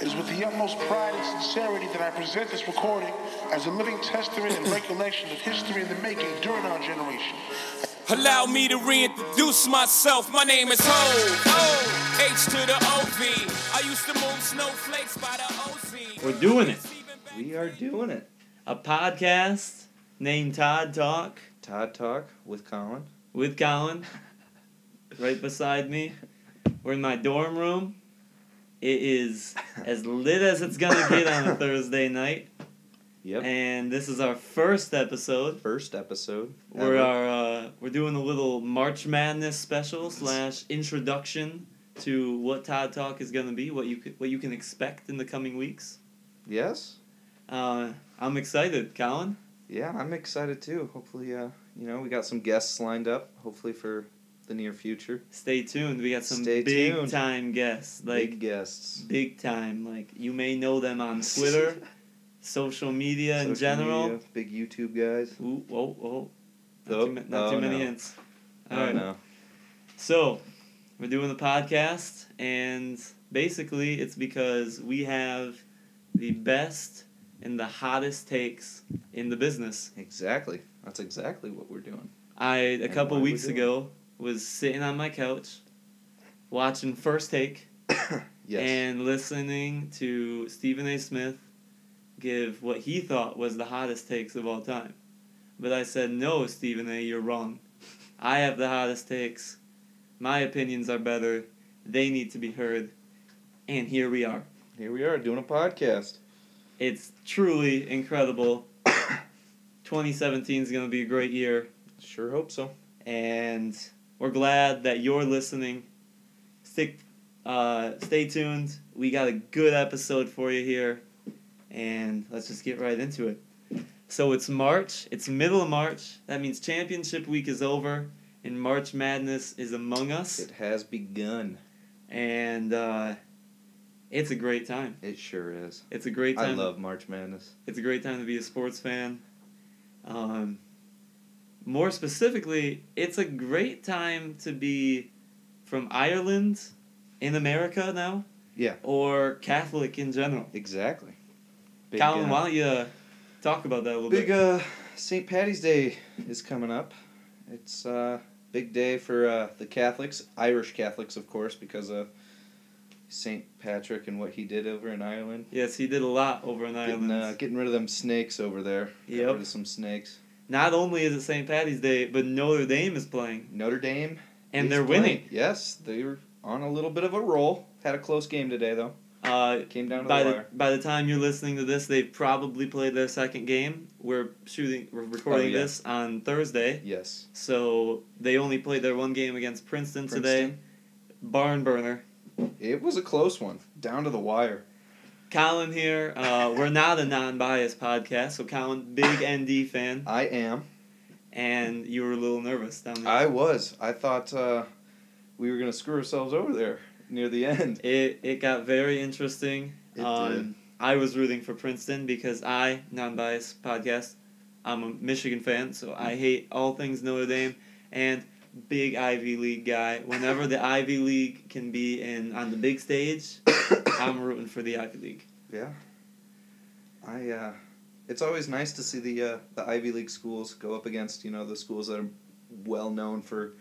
It is with the utmost pride and sincerity that I present this recording as a living testament and recollection of history in the making during our generation. Allow me to reintroduce myself. My name is Ho. O. H to the OV. I used to move snowflakes by the OZ. We're doing it. We are doing it. A podcast named Todd Talk Todd Talk with Colin. with Colin right beside me. We're in my dorm room. It is as lit as it's gonna get on a Thursday night. Yep. And this is our first episode. First episode. We're our uh, we're doing a little March Madness special slash introduction to what Todd Talk is gonna be, what you could, what you can expect in the coming weeks. Yes. Uh, I'm excited, Colin. Yeah, I'm excited too. Hopefully, uh, you know, we got some guests lined up. Hopefully for the near future. Stay tuned. We got some Stay big tuned. time guests, like Big guests. big time. Like you may know them on Twitter, social media in general. media, big YouTube guys. Ooh, oh, oh. Not, Oh, too, ma- not oh, too many no. hints. Oh, I Alright. know. So, we're doing the podcast, and basically, it's because we have the best and the hottest takes in the business. Exactly. That's exactly what we're doing. I a And couple weeks ago was sitting on my couch, watching First Take, Yes. and listening to Stephen A. Smith give what he thought was the hottest takes of all time. But I said, no, Stephen A., you're wrong. I have the hottest takes. My opinions are better. They need to be heard. And here we are. Here we are doing a podcast. It's truly incredible. 2017 is going to be a great year. Sure hope so. and we're glad that you're listening. Stick, uh, stay tuned. We got a good episode for you here, and let's just get right into it. So it's March. It's middle of March. That means championship week is over, and March Madness is among us, It has begun. and uh, it's a great time. It sure is. It's a great time. I love March Madness. It's a great time to be a sports fan. Um, more specifically, it's a great time to be from Ireland in America now. Yeah. Or Catholic in general. Exactly. Big, Colin, uh, why don't you uh, talk about that a little Big bit? uh, St. Patty's Day is coming up. It's a uh, big day for uh, the Catholics, Irish Catholics, of course, because of St. Patrick and what he did over in Ireland. yes, he did a lot over in Getting, Ireland. uh, getting rid of them snakes over there. Got Yep. rid of some snakes. Not only is it St. Patty's Day, but Notre Dame is playing, Notre Dame. and they're playing. winning. Yes, they're on a little bit of a roll. Had a close game today, though. Uh, Came down to by the the by the time you're listening to this, they've probably played their second game. We're shooting, we're recording Oh, yeah. this on Thursday. Yes. So they only played their one game against Princeton, today. Barn burner. It was a close one. Down to the wire. Colin here. Uh, we're not a non-biased podcast, so Colin, big ND fan, I am. and you were a little nervous down there. I was. I thought uh, we were going to screw ourselves over there near the end. It it got very interesting. It um, did. I was rooting for Princeton because I non-biased podcast. I'm a Michigan fan, so I hate all things Notre Dame and big Ivy League guy. Whenever the Ivy League can be in on the big stage, I'm rooting for the Ivy League. Yeah. I uh it's always nice to see the uh, the Ivy League schools go up against, you know, the schools that are well known for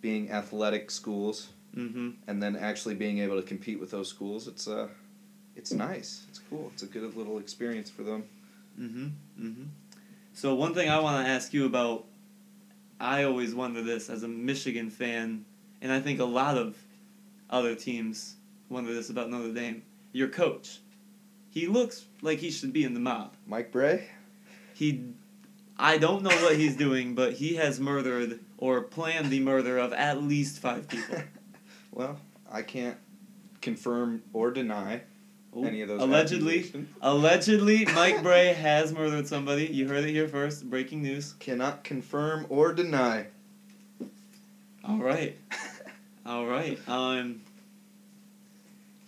being athletic schools Mm-hmm. and then actually being able to compete with those schools. It's uh it's nice. It's cool. It's a good little experience for them. Mm-hmm. Mm-hmm. So one thing I want to ask you about, I always wonder this as a Michigan fan, and I think a lot of other teams wonder this about Notre Dame. Your coach, he looks like he should be in the mob. Mike Brey? He, I don't know what he's doing, but he has murdered or planned the murder of at least five people. Well, I can't confirm or deny Ooh, any of those allegedly, allegedly, Mike Brey has murdered somebody. You heard it here first. Breaking news. Cannot confirm or deny. All right. All right. Um,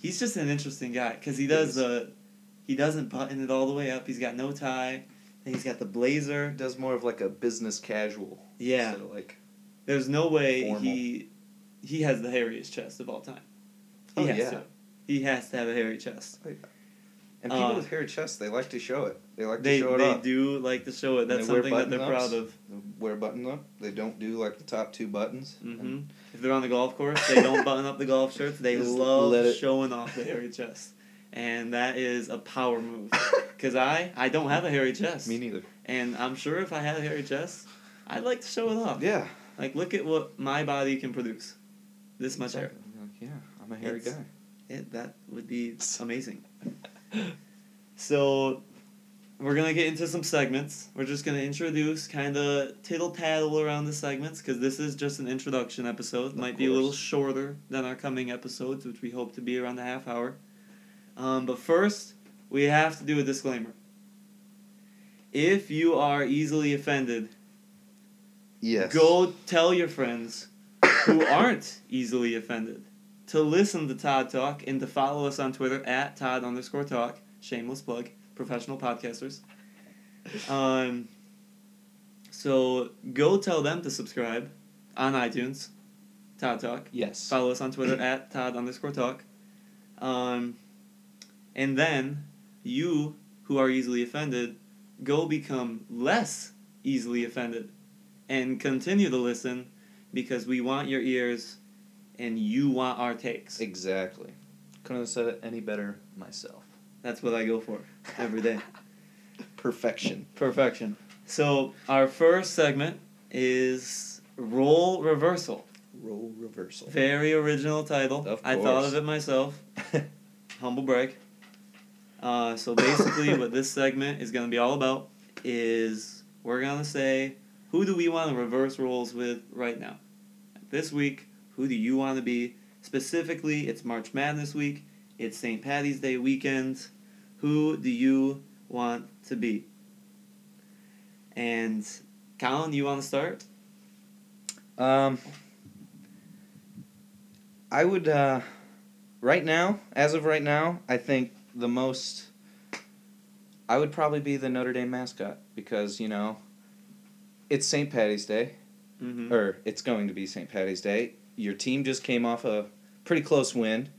he's just an interesting guy because he does He the, he doesn't button it all the way up. He's got no tie. And he's got the blazer. does more of like a business casual. Yeah. So like There's no way Formal. he, he has the hairiest chest of all time. He Oh, has yeah. to. He has to have a hairy chest. Oh, yeah. And people Uh, with hairy chests, they like to show it. They like They to show it they off. do like to show it. That's something that they're button-ups. proud of. They wear button up. They don't do like the top two buttons. hmm If they're on the golf course, they don't button up the golf shirts. They Just love showing off the hairy chest, and that is a power move. Cause I I don't have a hairy chest, Me neither. and I'm sure if I had a hairy chest, I'd like to show it off. Yeah. Like look at what my body can produce. This much hair. Like, yeah, I'm a hairy It's- guy. It, that would be amazing. So, we're gonna get into some segments. We're just gonna introduce, kind of tittle tattle around the segments, because this is just an introduction episode. Of Might be a little shorter than our coming episodes, which we hope to be around a half hour. Um, but first, we have to do a disclaimer. If you are easily offended, Yes. Go tell your friends who aren't easily offended to listen to Todd Talk and to follow us on Twitter at Todd underscore Talk. Shameless plug, professional podcasters. Um, so go tell them to subscribe on iTunes, Todd Talk. Yes. Follow us on Twitter at Todd underscore Talk. Um, and then you who are easily offended, go become less easily offended and continue to listen because we want your ears and you want our takes. Exactly. Couldn't have said it any better myself. That's what I go for every day. Perfection. Perfection. So, our first segment is Role Reversal. Role reversal. Very original title. Of course. I thought of it myself. Humble brag. Uh, so basically, what this segment is going to be all about is we're going to say who do we want to reverse roles with right now. This week, who do you want to be? Specifically, it's March Madness week. It's St. Patty's Day weekend. Who do you want to be? And Colin, you want to start? Um, I would, uh, right now, as of right now, I think the most. I would probably be the Notre Dame mascot because, you know, it's St. Patty's Day, Mm-hmm. or it's going to be St. Patty's Day. Your team just came off a pretty close win,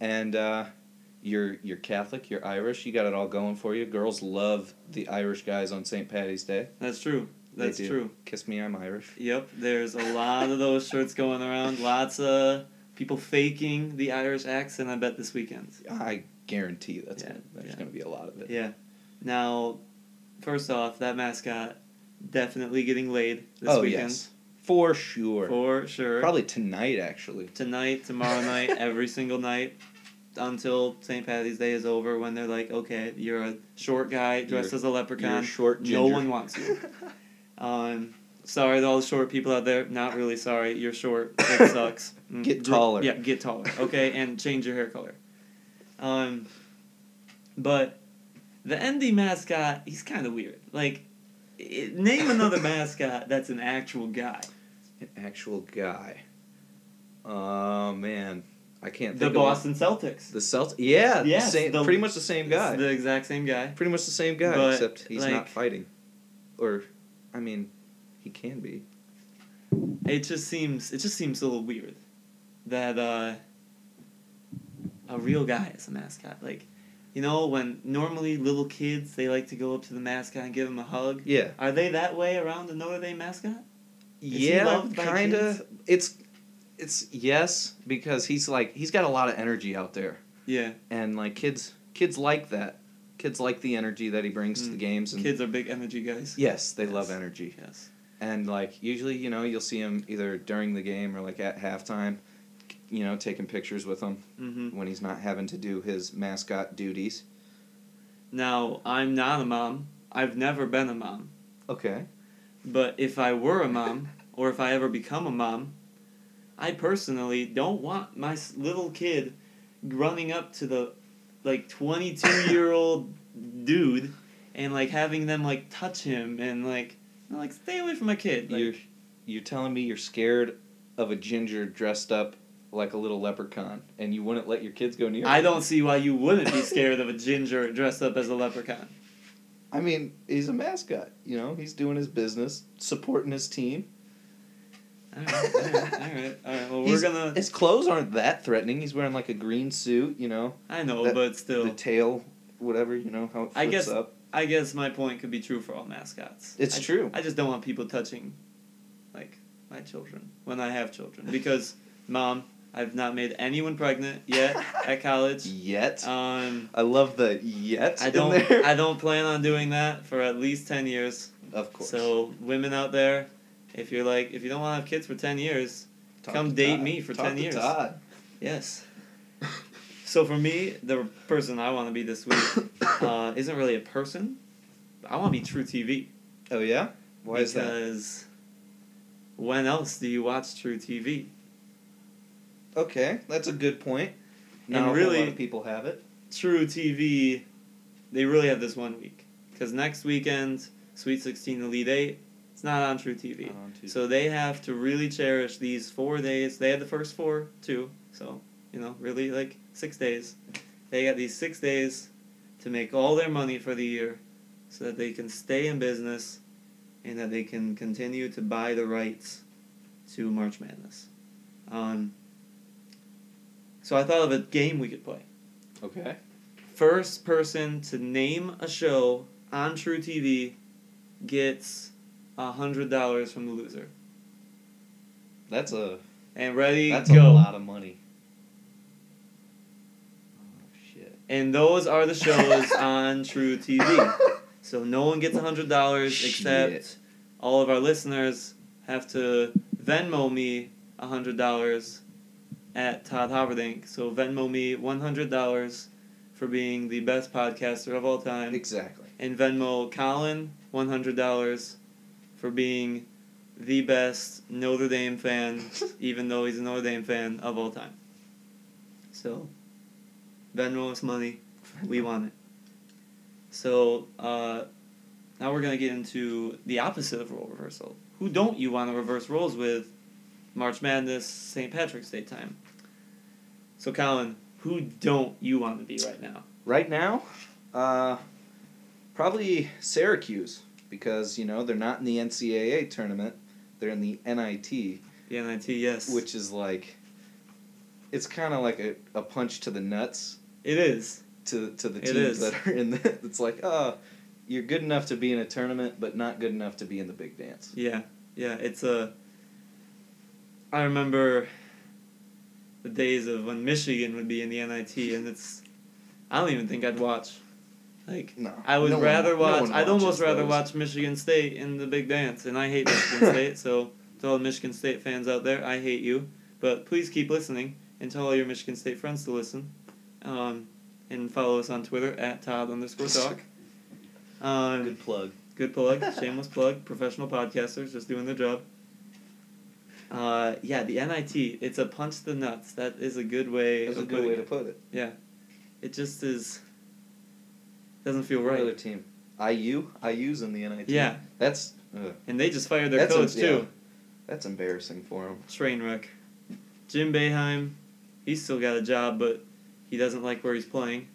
and uh, you're you're Catholic, you're Irish, you got it all going for you. Girls love the Irish guys on St. Patty's Day. That's true. That's true. Kiss me, I'm Irish. Yep, there's a lot of those shirts going around. Lots of people faking the Irish accent. I bet this weekend. I guarantee that's Yeah, gonna, there's yeah. going to be a lot of it. Yeah. Now, first off, that mascot definitely getting laid this oh weekend yes, for sure. for sure. Probably tonight, actually. tonight, tomorrow night, every single night until St. Patty's Day is over. When they're like, okay, you're a short guy dressed You're- as a leprechaun. You're short no one wants you. Um, sorry to all the short people out there. Not really sorry. You're short. It sucks. Mm, Get taller. Yeah, get taller. Okay, and change your hair color. Um, but the ND mascot, he's kind of weird. Like, i name another mascot that's an actual guy. An actual guy. Oh man, I can't The Boston Celtics. the Celtics. Yeah, the- pretty much the same guy. The exact same guy. pretty much the same guy, But, except he's like- not fighting. Or, I mean, he can be. It just seems it just seems a little weird that uh, a real guy is a mascot. Like, you know, when normally little kids they like to go up to the mascot and give him a hug. Yeah. Are they that way around the Notre Dame mascot? Yeah, kind of. It's, it's yes because he's like he's got a lot of energy out there, Yeah, and like kids, kids like that. Kids like the energy that he brings to Mm. the games, and kids are big energy guys. yes, they Yes. love energy. Yes. And like usually, you know, you'll see him either during the game or like at halftime, you know, taking pictures with him Mm-hmm. when he's not having to do his mascot duties. Now I'm not a mom. I've never been a mom. Okay. But if I were a mom, or if I ever become a mom, I personally don't want my little kid running up to the like 22 year old dude and like having them like touch him and like I'm like stay away from my kid. Like, you're you're telling me you're scared of a ginger dressed up like a little leprechaun, and you wouldn't let your kids go near. I him? don't see why you wouldn't be scared of a ginger dressed up as a leprechaun. I mean, he's a mascot. You know, he's doing his business, supporting his team. All right, all right, all right, all right. Well, He's- we're gonna. His clothes aren't that threatening. He's wearing like a green suit. You know, I know, that- but still, the tail whatever you know how it flips I guess- up. I guess my point could be true for all mascots. It's I- true. I just don't want people touching, like, my children when I have children because, mom, I've not made anyone pregnant yet at college. Yet. Um, I love the yet. I don't. I don't plan on doing that for at least ten years. of course. So women out there, if you're like, if you don't want to have kids for ten years, Talk come date Todd. me for Talk 10 to years. Todd. yes. So for me, the person I want to be this week uh, isn't really a person. I want to be truTV. Oh yeah. Why is that? Because when else do you watch truTV? Okay, that's a good point. And Not a really- lot of people have it. truTV, they really have this one week. Because next weekend, Sweet 16 Elite 8, it's not on truTV. On. So they have to really cherish these four days. They had the first four too, so you know, really like six days. They got these six days to make all their money for the year, so that they can stay in business, and that they can continue to buy the rights to March Madness. Um, so I thought of a game we could play. Okay. First person to name a show on truTV gets a hundred dollars from the loser. That's a And ready, that's go. a lot of money. Oh shit. And those are the shows on truTV. So no one gets a hundred dollars except all of our listeners have to Venmo me a hundred dollars at Todd Howardink. So Venmo me one hundred dollars for being the best podcaster of all time. Exactly. and Venmo Colin one hundred dollars for being the best Notre Dame fan, even though he's a Notre Dame fan of all time. So, Venmo us money, we want it. So uh, now we're gonna get into the opposite of role reversal. Who don't you want to reverse roles with? March Madness, St. Patrick's Day time. So Colin, who don't you want to be right now? Right now, uh, probably Syracuse because you know they're not in the NCAA tournament; they're in the NIT, The NIT, yes. which is like, it's kind of like a, a punch to the nuts it is. to to the teams that are in the. It's like, oh, you're good enough to be in a tournament, but not good enough to be in the big dance. Yeah, yeah. It's a. I remember the days of when Michigan would be in the NIT, and it's. I don't even think I'd watch. Like No, I would no rather no watch. one I'd almost rather those. watch Michigan State in the big dance, and I hate Michigan State. So to all the Michigan State fans out there, I hate you. But please keep listening, and tell all your Michigan State friends to listen, um, and follow us on Twitter at Todd underscore talk. Um, Good plug. Good plug, shameless plug. Professional podcasters just doing their job. Uh, yeah, the NIT. It's a punch the nuts. That is a good way. That's a good way to put it. Yeah, it just is. Doesn't feel What other team? IU. IU's in the NIT. Yeah, That's ugh, and they just fired their That's a- coach too. yeah. that's embarrassing for them. Train wreck. Jim Boeheim, he's still got a job, but he doesn't like where he's playing.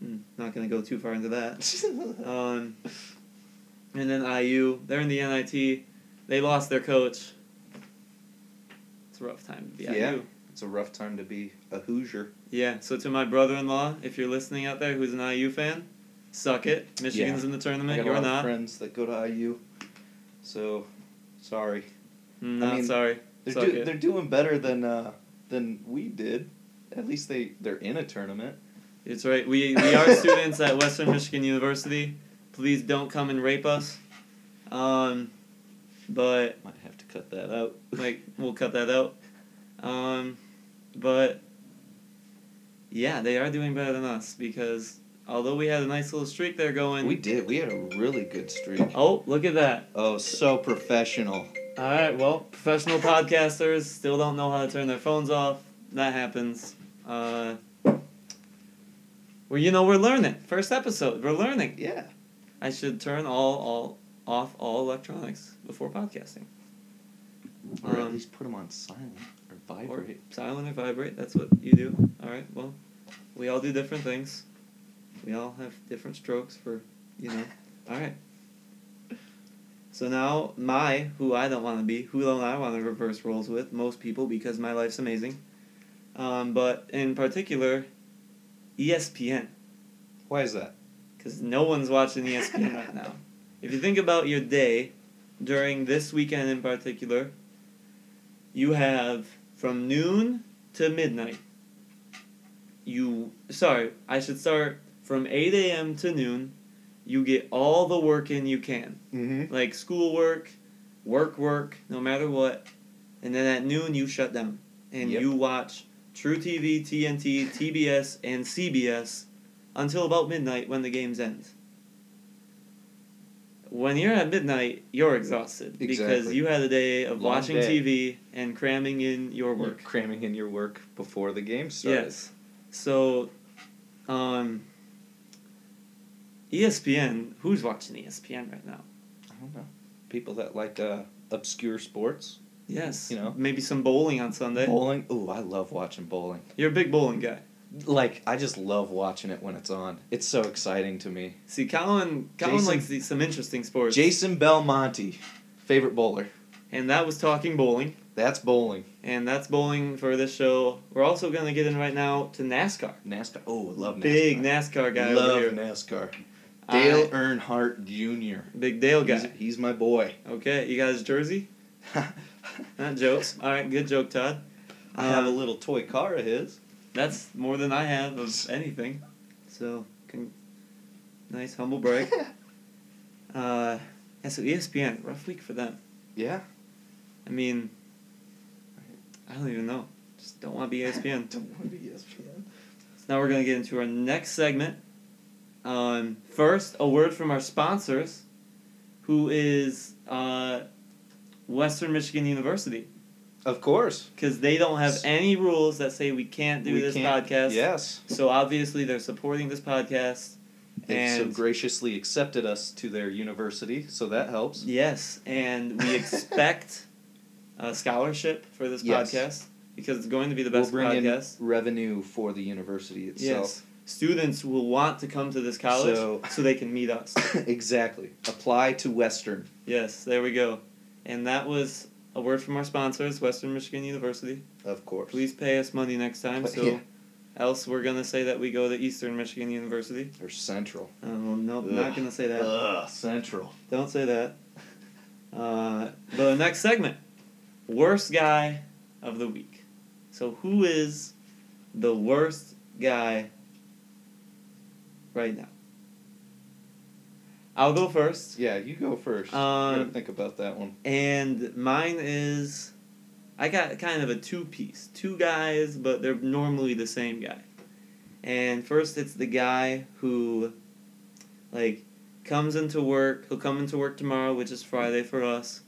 Hmm, not gonna go too far into that. Um, and then IU, they're in the NIT. They lost their coach. It's a rough time to be Yeah. IU. It's a rough time to be a Hoosier. Yeah. So to my brother-in-law, if you're listening out there, who's an IU fan, suck it. Michigan's in the tournament. You're not. friends that go to IU, so sorry. Mm, I not mean, sorry. They're Suck do, it. they're doing better than uh, than we did. At least they they're in a tournament. It's right. We we are students at Western Michigan University. Please don't come and rape us. Um, but Might have to cut that out. like we'll cut that out. Um, but yeah, they are doing better than us because although we had a nice little streak there going. we did. We had a really good streak. oh, look at that! Oh, so professional. All right, well, professional podcasters still don't know how to turn their phones off. That happens. Uh, well, you know, we're learning. First episode, we're learning. Yeah. I should turn all all off all electronics before podcasting. Or at Um, least put them on silent or vibrate. Or silent or vibrate. That's what you do. All right. Well, we all do different things. We all have different strokes for, you know. All right. So now my who I don't want to be, who don't I want to reverse roles with most people because my life's amazing. Um, but in particular, ESPN. Why is that? because no one's watching ESPN right now. If you think about your day during this weekend in particular, you have from noon to midnight. You sorry, I should start from eight a.m. to noon. You get all the work in you can, Mm-hmm. like schoolwork, work, work, no matter what, and then at noon you shut down and Yep. you watch truTV, TNT, TBS, and CBS until about midnight when the games end. When you're at midnight, you're exhausted because you had a day of Long watching day. TV and cramming in your You're work. cramming in your work before the game started. Yes. So, um, ESPN. Who's watching ESPN right now? I don't know. People that like uh, obscure sports. Yes. You know? maybe some bowling on Sunday. Bowling. Ooh, I love watching bowling. You're a big bowling guy. Like, I just love watching it when it's on. It's so exciting to me. See, Colin. Colin Jason- likes the, some interesting sports. Jason Belmonte, favorite bowler. and that was talking bowling. That's bowling. And that's bowling for this show. We're also gonna get in right now to NASCAR. NASCAR. Oh, I love NASCAR. Big NASCAR guy love over here. NASCAR. I- Dale Earnhardt Jr. Big Dale guy. He's, he's my boy. Okay, you got his jersey? Not jokes. All right, good joke, Todd. I have a Um, little toy car of his. That's more than I have of anything. So, con- nice humble brag. uh, yeah, so ESPN, rough week for them. Yeah. I mean, I don't even know. Just don't want to be ESPN. Don't want to be ESPN. So now we're going to get into our next segment. Um, first, a word from our sponsors, who is uh, Western Michigan University. Of course. Because they don't have any rules that say we can't do We this can't- podcast. Yes. So obviously they're supporting this podcast. They've so graciously accepted us to their university, so that helps. Yes, and we expect a scholarship for this Yes. podcast because it's going to be the We'll best bring podcast. in revenue for the university itself. Yes. Students will want to come to this college So- so they can meet us. exactly. Apply to Western. Yes, there we go. And that was a word from our sponsors, Western Michigan University. Of course. Please pay us money next time, so yeah. else we're gonna say that we go to Eastern Michigan University. Or Central. Oh no, not gonna say that. Ugh, Central. Don't say that. Uh, the next segment, worst guy of the week. So who is the worst guy right now? I'll go first. Yeah, you go first. Um, think about that one. And mine is I got kind of a two piece. Two guys, but they're normally the same guy. And first it's the guy who like comes into work, he'll come into work tomorrow, which is Friday for us,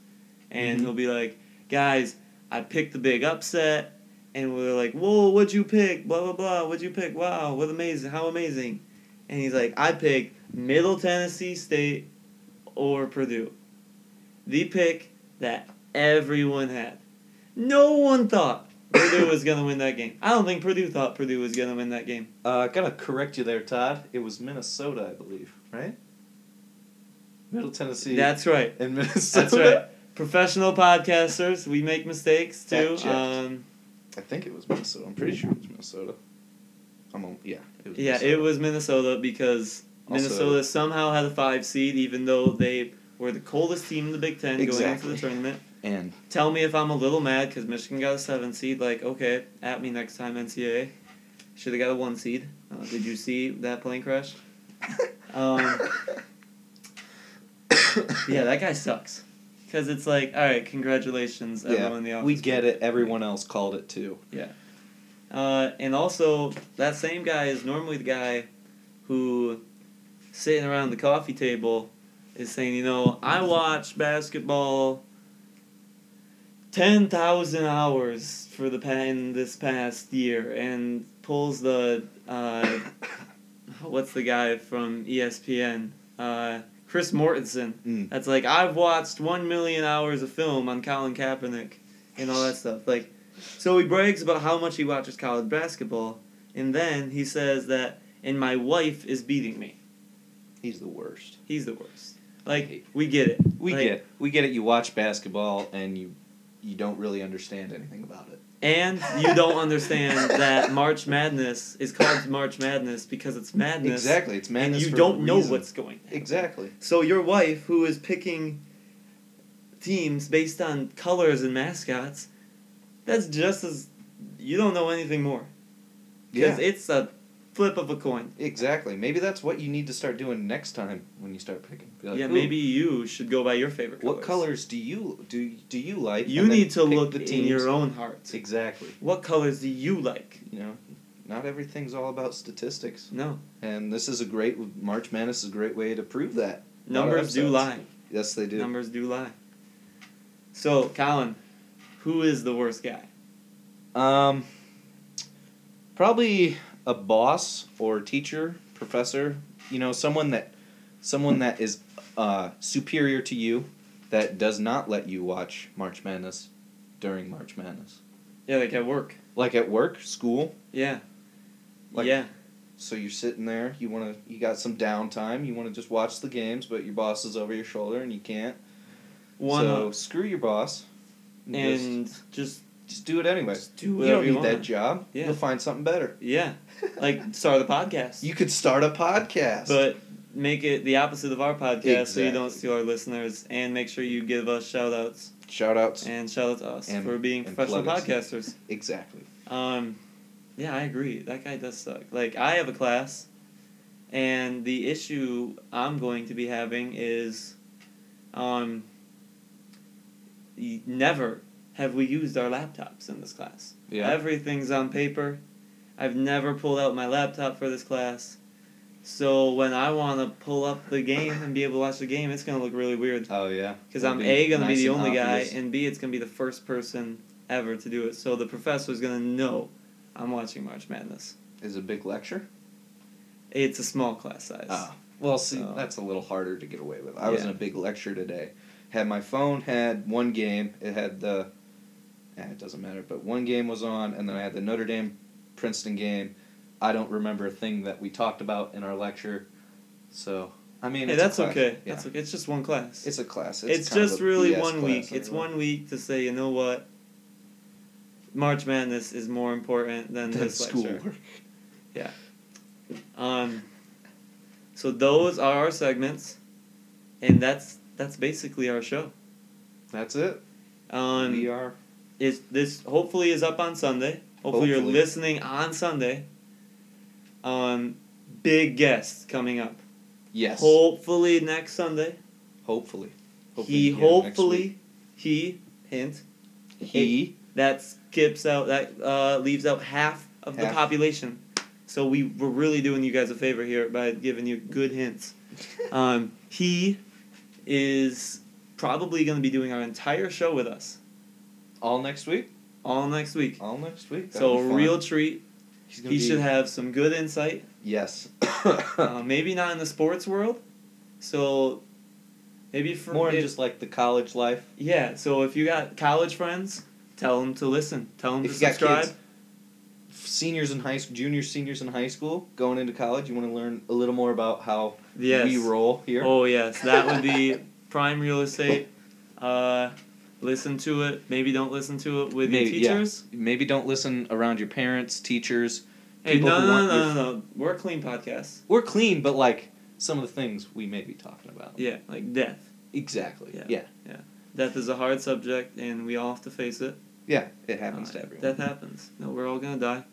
and Mhm. he'll be like, Guys, I picked the big upset and we're like, Whoa, what'd you pick? Blah blah blah, what'd you pick? Wow, what amazing, how amazing. And he's like, I picked Middle Tennessee State or Purdue. The pick that everyone had. No one thought Purdue was going to win that game. I don't think Purdue thought Purdue was going to win that game. Uh, gotta correct you there, Todd. It was Minnesota, I believe, right? Middle Tennessee That's right. and Minnesota. That's right. Professional podcasters, we make mistakes too. Um, I think it was Minnesota. I'm pretty sure it was Minnesota. I'm on, yeah. It was yeah, Minnesota. it was Minnesota because Also- Minnesota somehow had a five seed, even though they were the coldest team in the Big Ten going into the tournament. And Tell me if I'm a little mad because Michigan got a seven seed. Like, okay, at me next time, NCAA. Should have got a one seed. Uh, did you see that plane crash? Um, yeah, that guy sucks. Because it's like, all right, congratulations, everyone in the yeah, office. we get it. Everyone else called it too. Yeah. Uh, and also, that same guy is normally the guy who, sitting around the coffee table, is saying, you know, I watched basketball 10,000 hours for the pa- in this past year, and pulls the, uh, what's the guy from ESPN? Uh, Chris Mortensen. Mm. That's like, I've watched 1 million hours of film on Colin Kaepernick and all that stuff. Like, so he brags about how much he watches college basketball, and then he says that, and my wife is beating me. He's the worst. He's the worst. Like, we get it. We Like, get we get it. You watch basketball and you you don't really understand anything about it. And you don't understand that March Madness is called March Madness because it's madness. Exactly, it's madness. And you don't know what's going on. exactly. So your wife, who is picking teams based on colors and mascots, that's just as you don't know anything more Yeah, because it's a flip of a coin. exactly. Maybe that's what you need to start doing next time when you start picking. Like, yeah, maybe you should go by your favorite. What colors do you do? Do you like? You need to look the in your own heart. Exactly. What colors do you like? You know, not everything's all about statistics, No, and this is a great March Madness is a great way to prove that. numbers do lie. Yes, they do. Numbers do lie. So, Colin, who is the worst guy? Um, probably a boss or teacher, professor. You know, someone that, someone that is uh, superior to you, that does not let you watch March Madness during March Madness. Yeah, like at work. Like at work, school. Yeah. Like- yeah. So you're sitting there. You want to. You got some downtime. You want to just watch the games, but your boss is over your shoulder and you can't. One so screw your boss. just, and just just do it anyway. just do You don't you, need want. that job. Yeah. You'll find something better. Yeah, like start a podcast, You could start a podcast. but make it the opposite of our podcast so you don't steal our listeners. And make sure you give us shout outs Shout outs. and shout out to us And- for being professional podcasters. Exactly. Um, yeah, I agree. That guy does suck. Like I have a class, and the issue I'm going to be having is, um. Never have we used our laptops in this class. Yeah. Everything's on paper. I've never pulled out my laptop for this class. So when I want to pull up the game and be able to watch the game, it's gonna look really weird. Oh yeah. Because I'm be A, gonna nice be the only obvious. guy, and B, it's gonna be the first person ever to do it. So the professor's gonna know I'm watching March Madness. Is it a big lecture? It's a small class size. Ah. Well, see, So- that's a little harder to get away with. I was in a big lecture today. Had my phone had one game. It had the. It doesn't matter, but one game was on, and then I had the Notre Dame Princeton game. I don't remember a thing that we talked about in our lecture, so I mean. hey, that's okay. Yeah. That's okay. It's just one class. It's a class. It's, It's, just really BS one week. It's one week to say, you know what? March Madness is more important than Than this lecture. schoolwork. Um, so those are our segments, and that's that's basically our show. That's it. Um, we are. Is this hopefully is up on Sunday. Hopefully, you're listening on Sunday. Um, big guests coming up. Yes. Hopefully next Sunday. Hopefully. he yeah, hopefully he hint he that skips out that uh, leaves out half of the population. So we we're really doing you guys a favor here by giving you good hints. Um, he is probably going to be doing our entire show with us all next week. all next week. All next week. So That'd a real treat. He be- should have some good insight. Yes. Uh, maybe not in the sports world. So maybe for More if- just like the college life. yeah. So if you got college friends, tell them to listen. Tell them If to you got subscribe. kids, seniors in high school, juniors, seniors in high school, going into college, you want to learn a little more about how Yes. we roll here. Oh yes, that would be prime real estate. Uh, listen to it. Maybe don't listen to it with Maybe, your yeah. teachers. Maybe don't listen around your parents, teachers. Hey, People no, who no, want no, your- no, no, no. We're a clean podcast. We're clean, but like some of the things we may be talking about. Yeah, like death. Exactly. Yeah. Yeah. Death is a hard subject, and we all have to face it. Yeah. It happens Uh, to everyone. Death happens. No, we're all gonna die.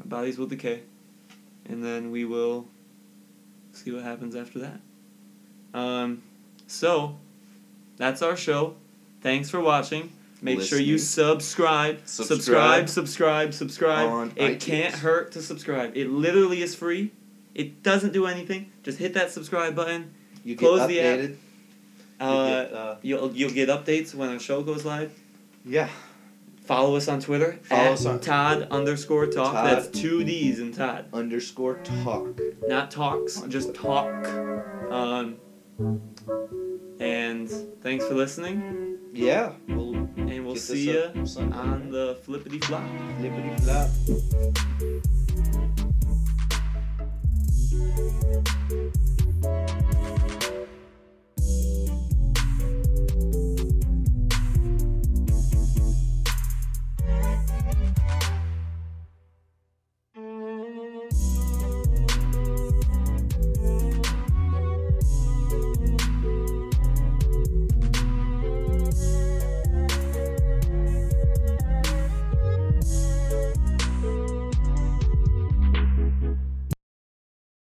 Our bodies will decay, and then we will see what happens after that. Um, so that's our show. Thanks for watching. Make sure you subscribe. Subscribe, Subscribe. subscribe, subscribe. On it iTunes. can't hurt to subscribe. It literally is free. It doesn't do anything. Just hit that subscribe button. you close get the app. updated. Uh, you get, uh, you'll you'll get updates when our show goes live. yeah. Follow us on Twitter. Follow at us on- Todd underscore talk. Todd. That's two D's in Todd. Underscore talk. Not talks, On just talk. Um, and thanks for listening. Yeah. We'll, and we'll see you on the flippity flop. Flippity flop.